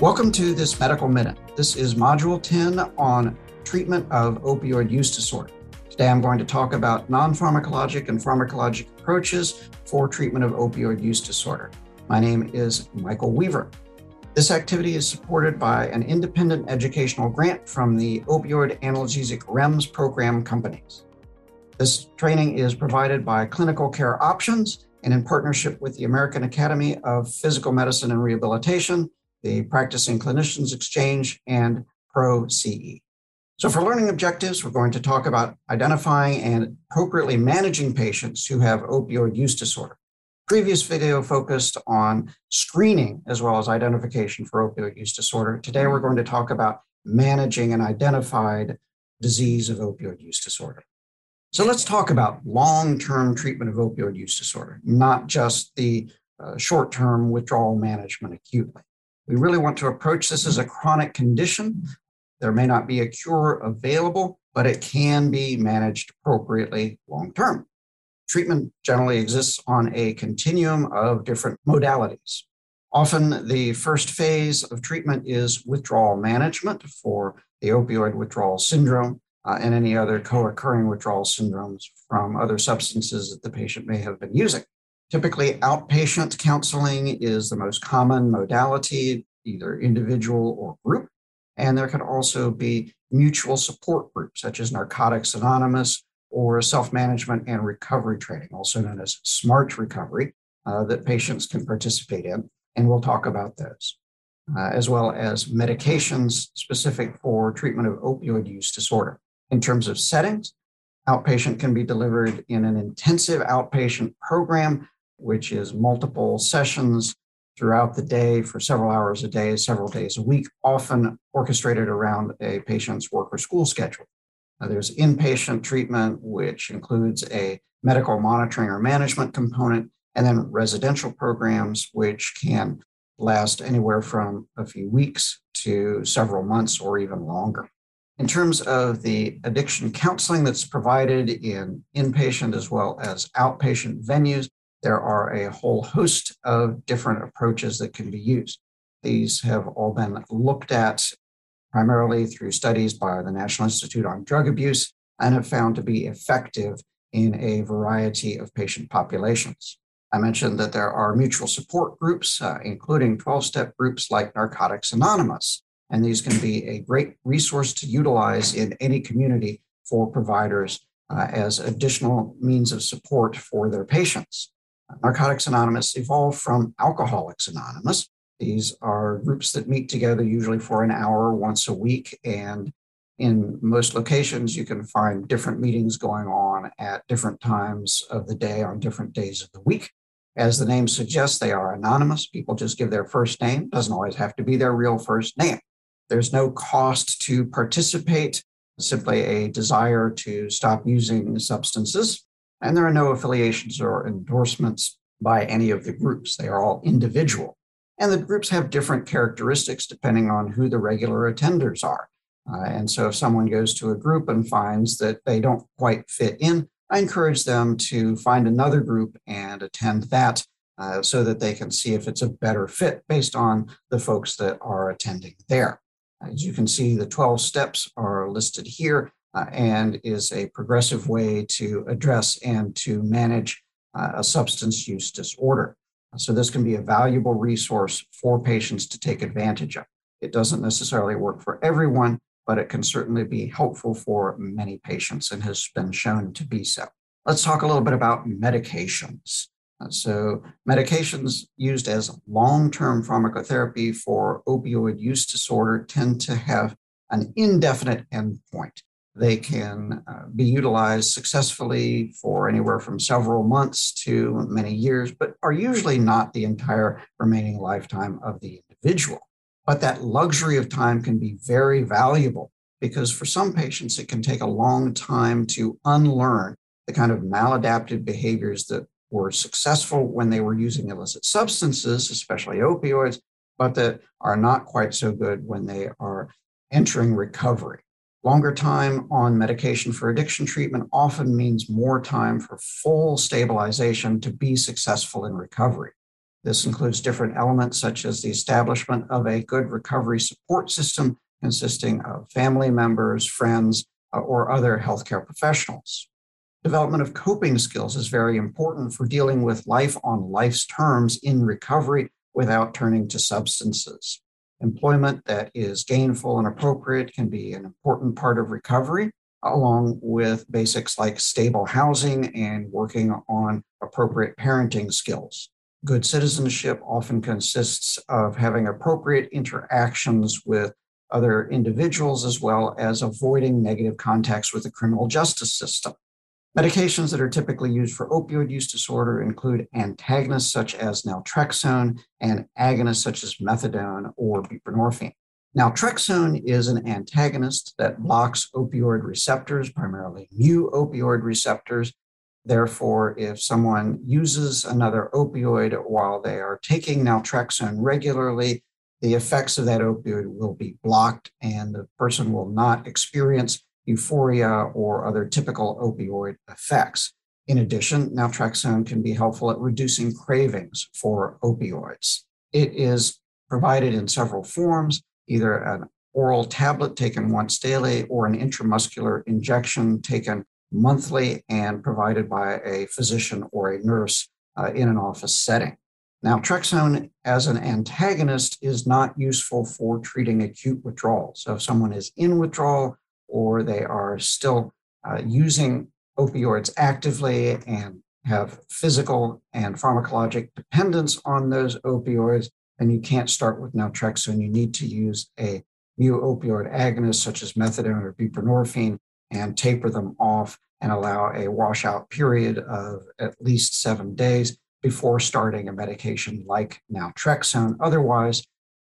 Welcome to this Medical Minute. This is Module 10 on treatment of opioid use disorder. Today I'm going to talk about non pharmacologic and pharmacologic approaches for treatment of opioid use disorder. My name is Michael Weaver. This activity is supported by an independent educational grant from the Opioid Analgesic REMS program companies. This training is provided by Clinical Care Options and in partnership with the American Academy of Physical Medicine and Rehabilitation, the Practicing Clinicians Exchange, and PRO-CE. So, for learning objectives, we're going to talk about identifying and appropriately managing patients who have opioid use disorder. Previous video focused on screening as well as identification for opioid use disorder. Today, we're going to talk about managing an identified disease of opioid use disorder. So, let's talk about long term treatment of opioid use disorder, not just the uh, short term withdrawal management acutely. We really want to approach this as a chronic condition. There may not be a cure available, but it can be managed appropriately long term. Treatment generally exists on a continuum of different modalities. Often, the first phase of treatment is withdrawal management for the opioid withdrawal syndrome uh, and any other co occurring withdrawal syndromes from other substances that the patient may have been using. Typically, outpatient counseling is the most common modality, either individual or group. And there can also be mutual support groups, such as Narcotics Anonymous or self management and recovery training, also known as SMART recovery, uh, that patients can participate in. And we'll talk about those, uh, as well as medications specific for treatment of opioid use disorder. In terms of settings, outpatient can be delivered in an intensive outpatient program, which is multiple sessions throughout the day for several hours a day, several days a week, often orchestrated around a patient's work or school schedule. Uh, there's inpatient treatment, which includes a medical monitoring or management component, and then residential programs, which can last anywhere from a few weeks to several months or even longer. In terms of the addiction counseling that's provided in inpatient as well as outpatient venues, there are a whole host of different approaches that can be used. These have all been looked at primarily through studies by the National Institute on Drug Abuse and have found to be effective in a variety of patient populations. I mentioned that there are mutual support groups, uh, including 12 step groups like Narcotics Anonymous. And these can be a great resource to utilize in any community for providers uh, as additional means of support for their patients. Narcotics Anonymous evolved from Alcoholics Anonymous. These are groups that meet together usually for an hour once a week. And in most locations, you can find different meetings going on at different times of the day on different days of the week. As the name suggests, they are anonymous. People just give their first name, doesn't always have to be their real first name. There's no cost to participate, simply a desire to stop using substances. And there are no affiliations or endorsements by any of the groups. They are all individual. And the groups have different characteristics depending on who the regular attenders are. Uh, and so if someone goes to a group and finds that they don't quite fit in, I encourage them to find another group and attend that uh, so that they can see if it's a better fit based on the folks that are attending there. As you can see, the 12 steps are listed here uh, and is a progressive way to address and to manage uh, a substance use disorder. So, this can be a valuable resource for patients to take advantage of. It doesn't necessarily work for everyone, but it can certainly be helpful for many patients and has been shown to be so. Let's talk a little bit about medications. Uh, so, medications used as long term pharmacotherapy for opioid use disorder tend to have an indefinite endpoint. They can uh, be utilized successfully for anywhere from several months to many years, but are usually not the entire remaining lifetime of the individual. But that luxury of time can be very valuable because for some patients, it can take a long time to unlearn the kind of maladaptive behaviors that were successful when they were using illicit substances, especially opioids, but that are not quite so good when they are entering recovery. Longer time on medication for addiction treatment often means more time for full stabilization to be successful in recovery. This includes different elements such as the establishment of a good recovery support system consisting of family members, friends, uh, or other healthcare professionals. Development of coping skills is very important for dealing with life on life's terms in recovery without turning to substances. Employment that is gainful and appropriate can be an important part of recovery, along with basics like stable housing and working on appropriate parenting skills. Good citizenship often consists of having appropriate interactions with other individuals as well as avoiding negative contacts with the criminal justice system. Medications that are typically used for opioid use disorder include antagonists such as naltrexone and agonists such as methadone or buprenorphine. Naltrexone is an antagonist that blocks opioid receptors, primarily mu opioid receptors. Therefore, if someone uses another opioid while they are taking naltrexone regularly, the effects of that opioid will be blocked and the person will not experience euphoria, or other typical opioid effects. In addition, naltrexone can be helpful at reducing cravings for opioids. It is provided in several forms, either an oral tablet taken once daily or an intramuscular injection taken monthly and provided by a physician or a nurse uh, in an office setting. Naltrexone as an antagonist is not useful for treating acute withdrawal. So if someone is in withdrawal, or they are still uh, using opioids actively and have physical and pharmacologic dependence on those opioids, and you can't start with naltrexone. You need to use a new opioid agonist such as methadone or buprenorphine and taper them off and allow a washout period of at least seven days before starting a medication like naltrexone. Otherwise,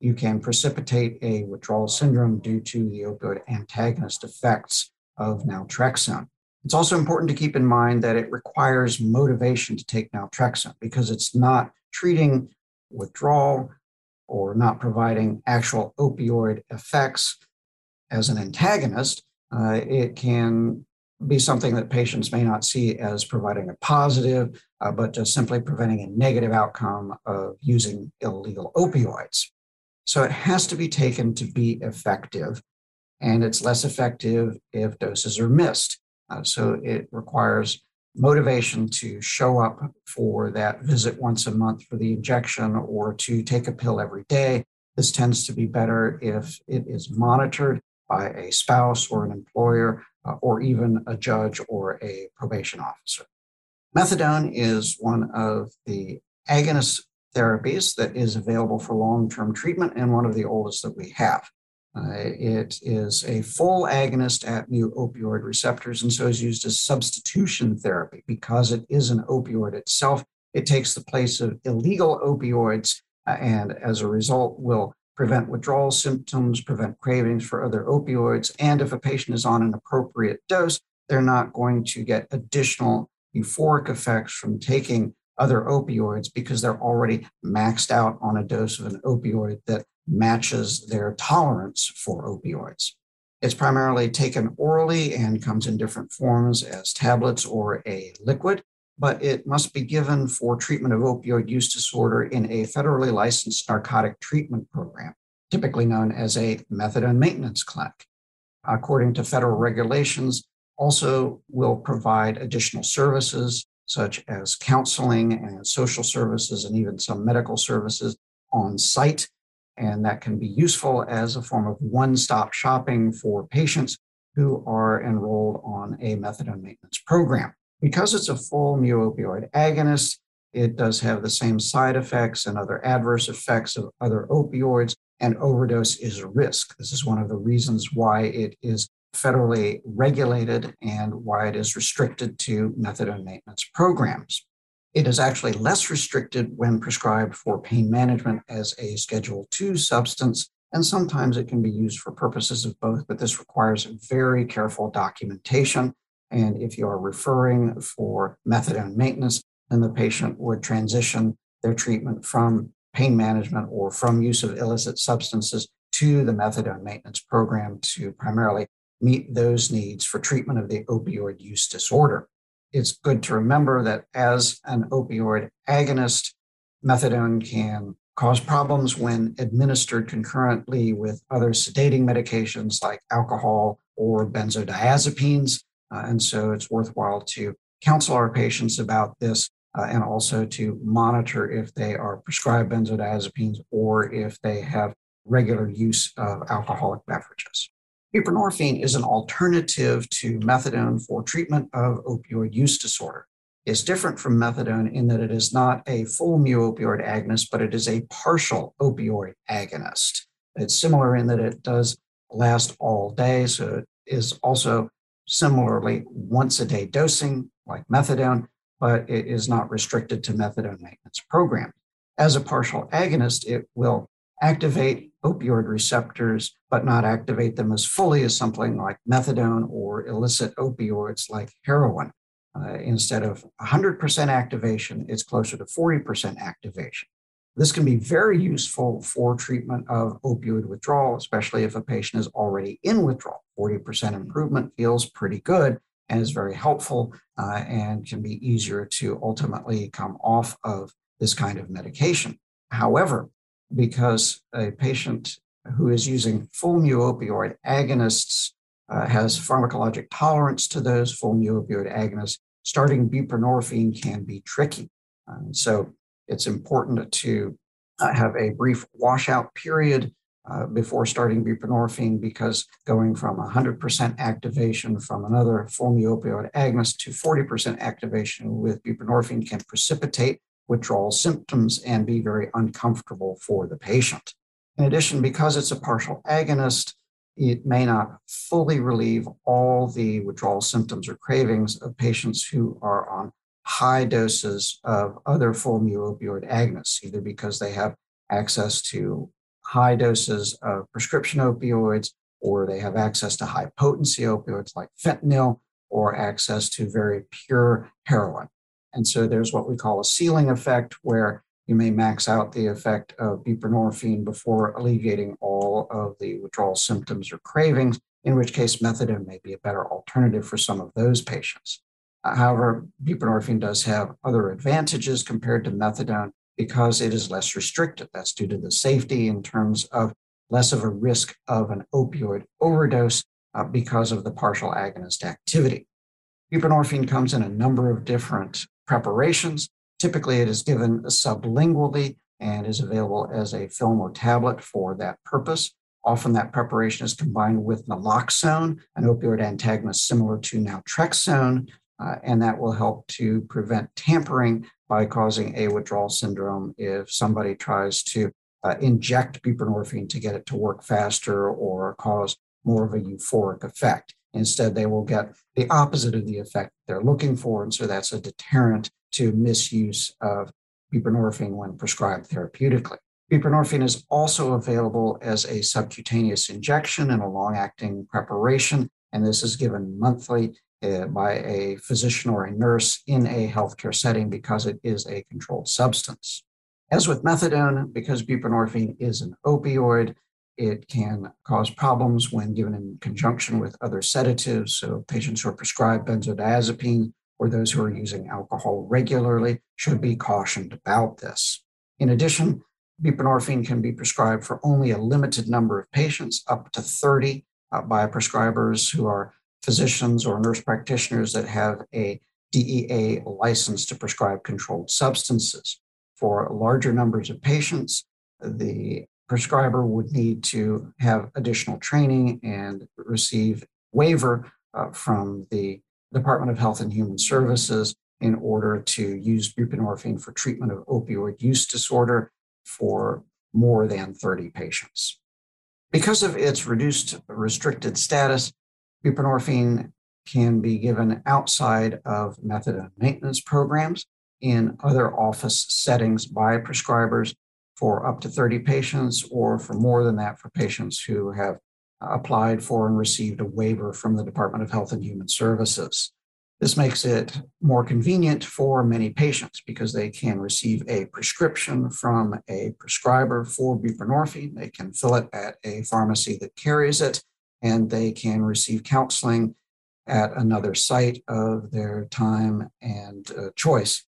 you can precipitate a withdrawal syndrome due to the opioid antagonist effects of naltrexone. It's also important to keep in mind that it requires motivation to take naltrexone because it's not treating withdrawal or not providing actual opioid effects as an antagonist. Uh, it can be something that patients may not see as providing a positive, uh, but just simply preventing a negative outcome of using illegal opioids. So it has to be taken to be effective, and it's less effective if doses are missed. Uh, so it requires motivation to show up for that visit once a month for the injection or to take a pill every day. This tends to be better if it is monitored by a spouse or an employer uh, or even a judge or a probation officer. Methadone is one of the agonist therapies that is available for long term treatment and one of the oldest that we have. Uh, it is a full agonist at mu opioid receptors and so is used as substitution therapy because it is an opioid itself. It takes the place of illegal opioids uh, and as a result will prevent withdrawal symptoms, prevent cravings for other opioids. And if a patient is on an appropriate dose, they're not going to get additional euphoric effects from taking other opioids because they're already maxed out on a dose of an opioid that matches their tolerance for opioids. It's primarily taken orally and comes in different forms as tablets or a liquid, but it must be given for treatment of opioid use disorder in a federally licensed narcotic treatment program, typically known as a methadone maintenance clinic. According to federal regulations, also will provide additional services such as counseling and social services and even some medical services on site. And that can be useful as a form of one stop shopping for patients who are enrolled on a methadone maintenance program. Because it's a full mu opioid agonist, it does have the same side effects and other adverse effects of other opioids, and overdose is a risk. This is one of the reasons why it is federally regulated and why it is restricted to methadone maintenance programs. It is actually less restricted when prescribed for pain management as a Schedule II substance, and sometimes it can be used for purposes of both, but this requires very careful documentation. And if you are referring for methadone maintenance, then the patient would transition their treatment from pain management or from use of illicit substances to the methadone maintenance program to primarily meet those needs for treatment of the opioid use disorder. It's good to remember that as an opioid agonist, methadone can cause problems when administered concurrently with other sedating medications like alcohol or benzodiazepines. Uh, and so it's worthwhile to counsel our patients about this uh, and also to monitor if they are prescribed benzodiazepines or if they have regular use of alcoholic beverages. Buprenorphine is an alternative to methadone for treatment of opioid use disorder. It's different from methadone in that it is not a full mu opioid agonist, but it is a partial opioid agonist. It's similar in that it does last all day, so it is also similarly once a day dosing like methadone, but it is not restricted to methadone maintenance programs. As a partial agonist, it will activate opioid receptors, but not activate them as fully as something like methadone or illicit opioids like heroin. Uh, instead of 100% activation, it's closer to 40% activation. This can be very useful for treatment of opioid withdrawal, especially if a patient is already in withdrawal. 40% improvement feels pretty good and is very helpful uh, and can be easier to ultimately come off of this kind of medication. However, because a patient who is using full mu opioid agonists uh, has pharmacologic tolerance to those full mu opioid agonists, starting buprenorphine can be tricky. Um, so it's important to uh, have a brief washout period uh, before starting buprenorphine because going from 100% activation from another full mu opioid agonist to 40% activation with buprenorphine can precipitate withdrawal symptoms and be very uncomfortable for the patient. In addition, because it's a partial agonist, it may not fully relieve all the withdrawal symptoms or cravings of patients who are on high doses of other full mu opioid agonists, either because they have access to high doses of prescription opioids or they have access to high potency opioids like fentanyl or access to very pure heroin. And so there's what we call a ceiling effect, where you may max out the effect of buprenorphine before alleviating all of the withdrawal symptoms or cravings, in which case methadone may be a better alternative for some of those patients. Uh, however, buprenorphine does have other advantages compared to methadone because it is less restricted. That's due to the safety in terms of less of a risk of an opioid overdose uh, because of the partial agonist activity. Buprenorphine comes in a number of different preparations. Typically, it is given sublingually and is available as a film or tablet for that purpose. Often, that preparation is combined with naloxone, an opioid antagonist similar to naltrexone, uh, and that will help to prevent tampering by causing a withdrawal syndrome if somebody tries to uh, inject buprenorphine to get it to work faster or cause more of a euphoric effect. Instead, they will get the opposite of the effect they're looking for. And so that's a deterrent to misuse of buprenorphine when prescribed therapeutically. Buprenorphine is also available as a subcutaneous injection in a long acting preparation, and this is given monthly uh, by a physician or a nurse in a healthcare setting because it is a controlled substance. As with methadone, because buprenorphine is an opioid, it can cause problems when given in conjunction with other sedatives. So, patients who are prescribed benzodiazepine or those who are using alcohol regularly should be cautioned about this. In addition, buprenorphine can be prescribed for only a limited number of patients, up to 30, uh, by prescribers who are physicians or nurse practitioners that have a DEA license to prescribe controlled substances. For larger numbers of patients, the prescriber would need to have additional training and receive waiver uh, from the Department of Health and Human Services in order to use buprenorphine for treatment of opioid use disorder for more than 30 patients. Because of its reduced restricted status, buprenorphine can be given outside of methadone maintenance programs in other office settings by prescribers for up to 30 patients or for more than that for patients who have applied for and received a waiver from the Department of Health and Human Services. This makes it more convenient for many patients because they can receive a prescription from a prescriber for buprenorphine. They can fill it at a pharmacy that carries it, and they can receive counseling at another site of their time and uh, choice.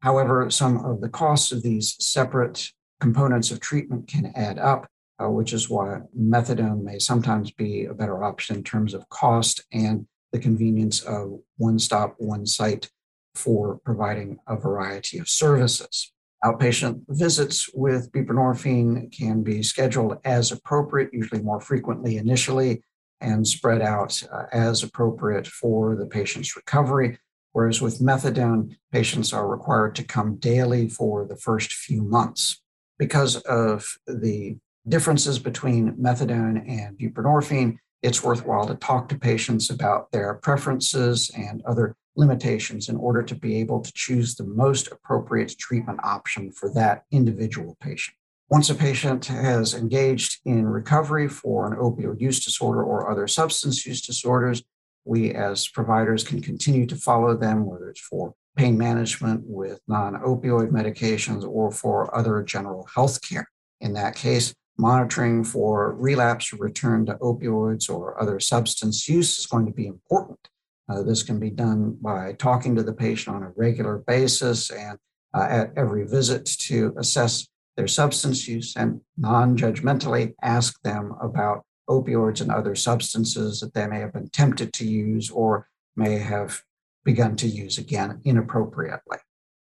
However, some of the costs of these separate components of treatment can add up, uh, which is why methadone may sometimes be a better option in terms of cost and the convenience of one stop, one site for providing a variety of services. Outpatient visits with buprenorphine can be scheduled as appropriate, usually more frequently initially, and spread out uh, as appropriate for the patient's recovery. Whereas with methadone, patients are required to come daily for the first few months. Because of the differences between methadone and buprenorphine, it's worthwhile to talk to patients about their preferences and other limitations in order to be able to choose the most appropriate treatment option for that individual patient. Once a patient has engaged in recovery for an opioid use disorder or other substance use disorders, we as providers can continue to follow them, whether it's for pain management with non opioid medications or for other general health care. In that case, monitoring for relapse or return to opioids or other substance use is going to be important. Uh, this can be done by talking to the patient on a regular basis and uh, at every visit to assess their substance use and non judgmentally ask them about opioids and other substances that they may have been tempted to use or may have begun to use again inappropriately.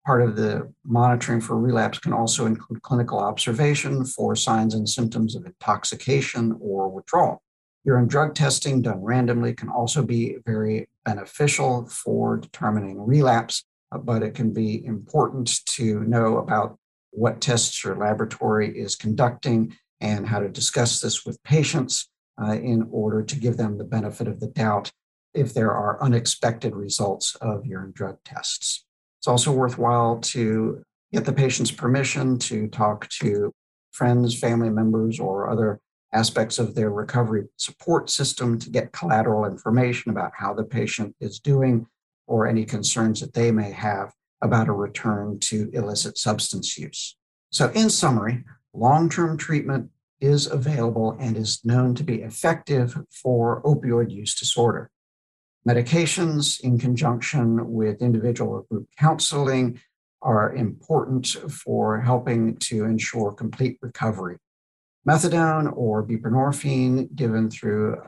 Part of the monitoring for relapse can also include clinical observation for signs and symptoms of intoxication or withdrawal. Urine drug testing done randomly can also be very beneficial for determining relapse, but it can be important to know about what tests your laboratory is conducting and how to discuss this with patients uh, in order to give them the benefit of the doubt if there are unexpected results of urine drug tests. It's also worthwhile to get the patient's permission to talk to friends, family members, or other aspects of their recovery support system to get collateral information about how the patient is doing or any concerns that they may have about a return to illicit substance use. So, in summary, long term treatment is available and is known to be effective for opioid use disorder. Medications, in conjunction with individual or group counseling, are important for helping to ensure complete recovery. Methadone or buprenorphine, given through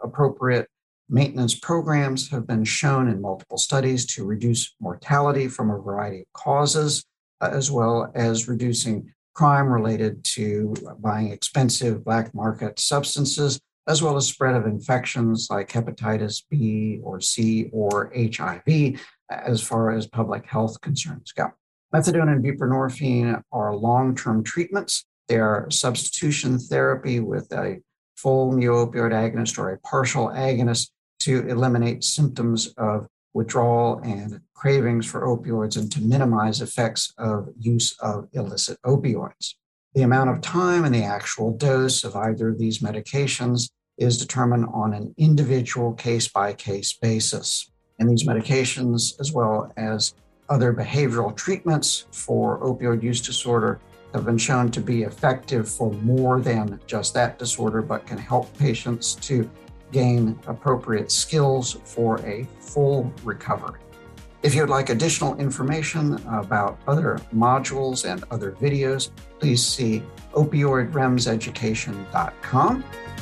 appropriate maintenance programs, have been shown in multiple studies to reduce mortality from a variety of causes, uh, as well as reducing crime related to buying expensive black market substances as well as spread of infections like hepatitis B or C or HIV, as far as public health concerns go. Methadone and buprenorphine are long term treatments. They are substitution therapy with a full mu opioid agonist or a partial agonist to eliminate symptoms of withdrawal and cravings for opioids and to minimize effects of use of illicit opioids. The amount of time and the actual dose of either of these medications is determined on an individual case by case basis. And these medications, as well as other behavioral treatments for opioid use disorder, have been shown to be effective for more than just that disorder, but can help patients to gain appropriate skills for a full recovery. If you would like additional information about other modules and other videos, please see opioidremseducation.com.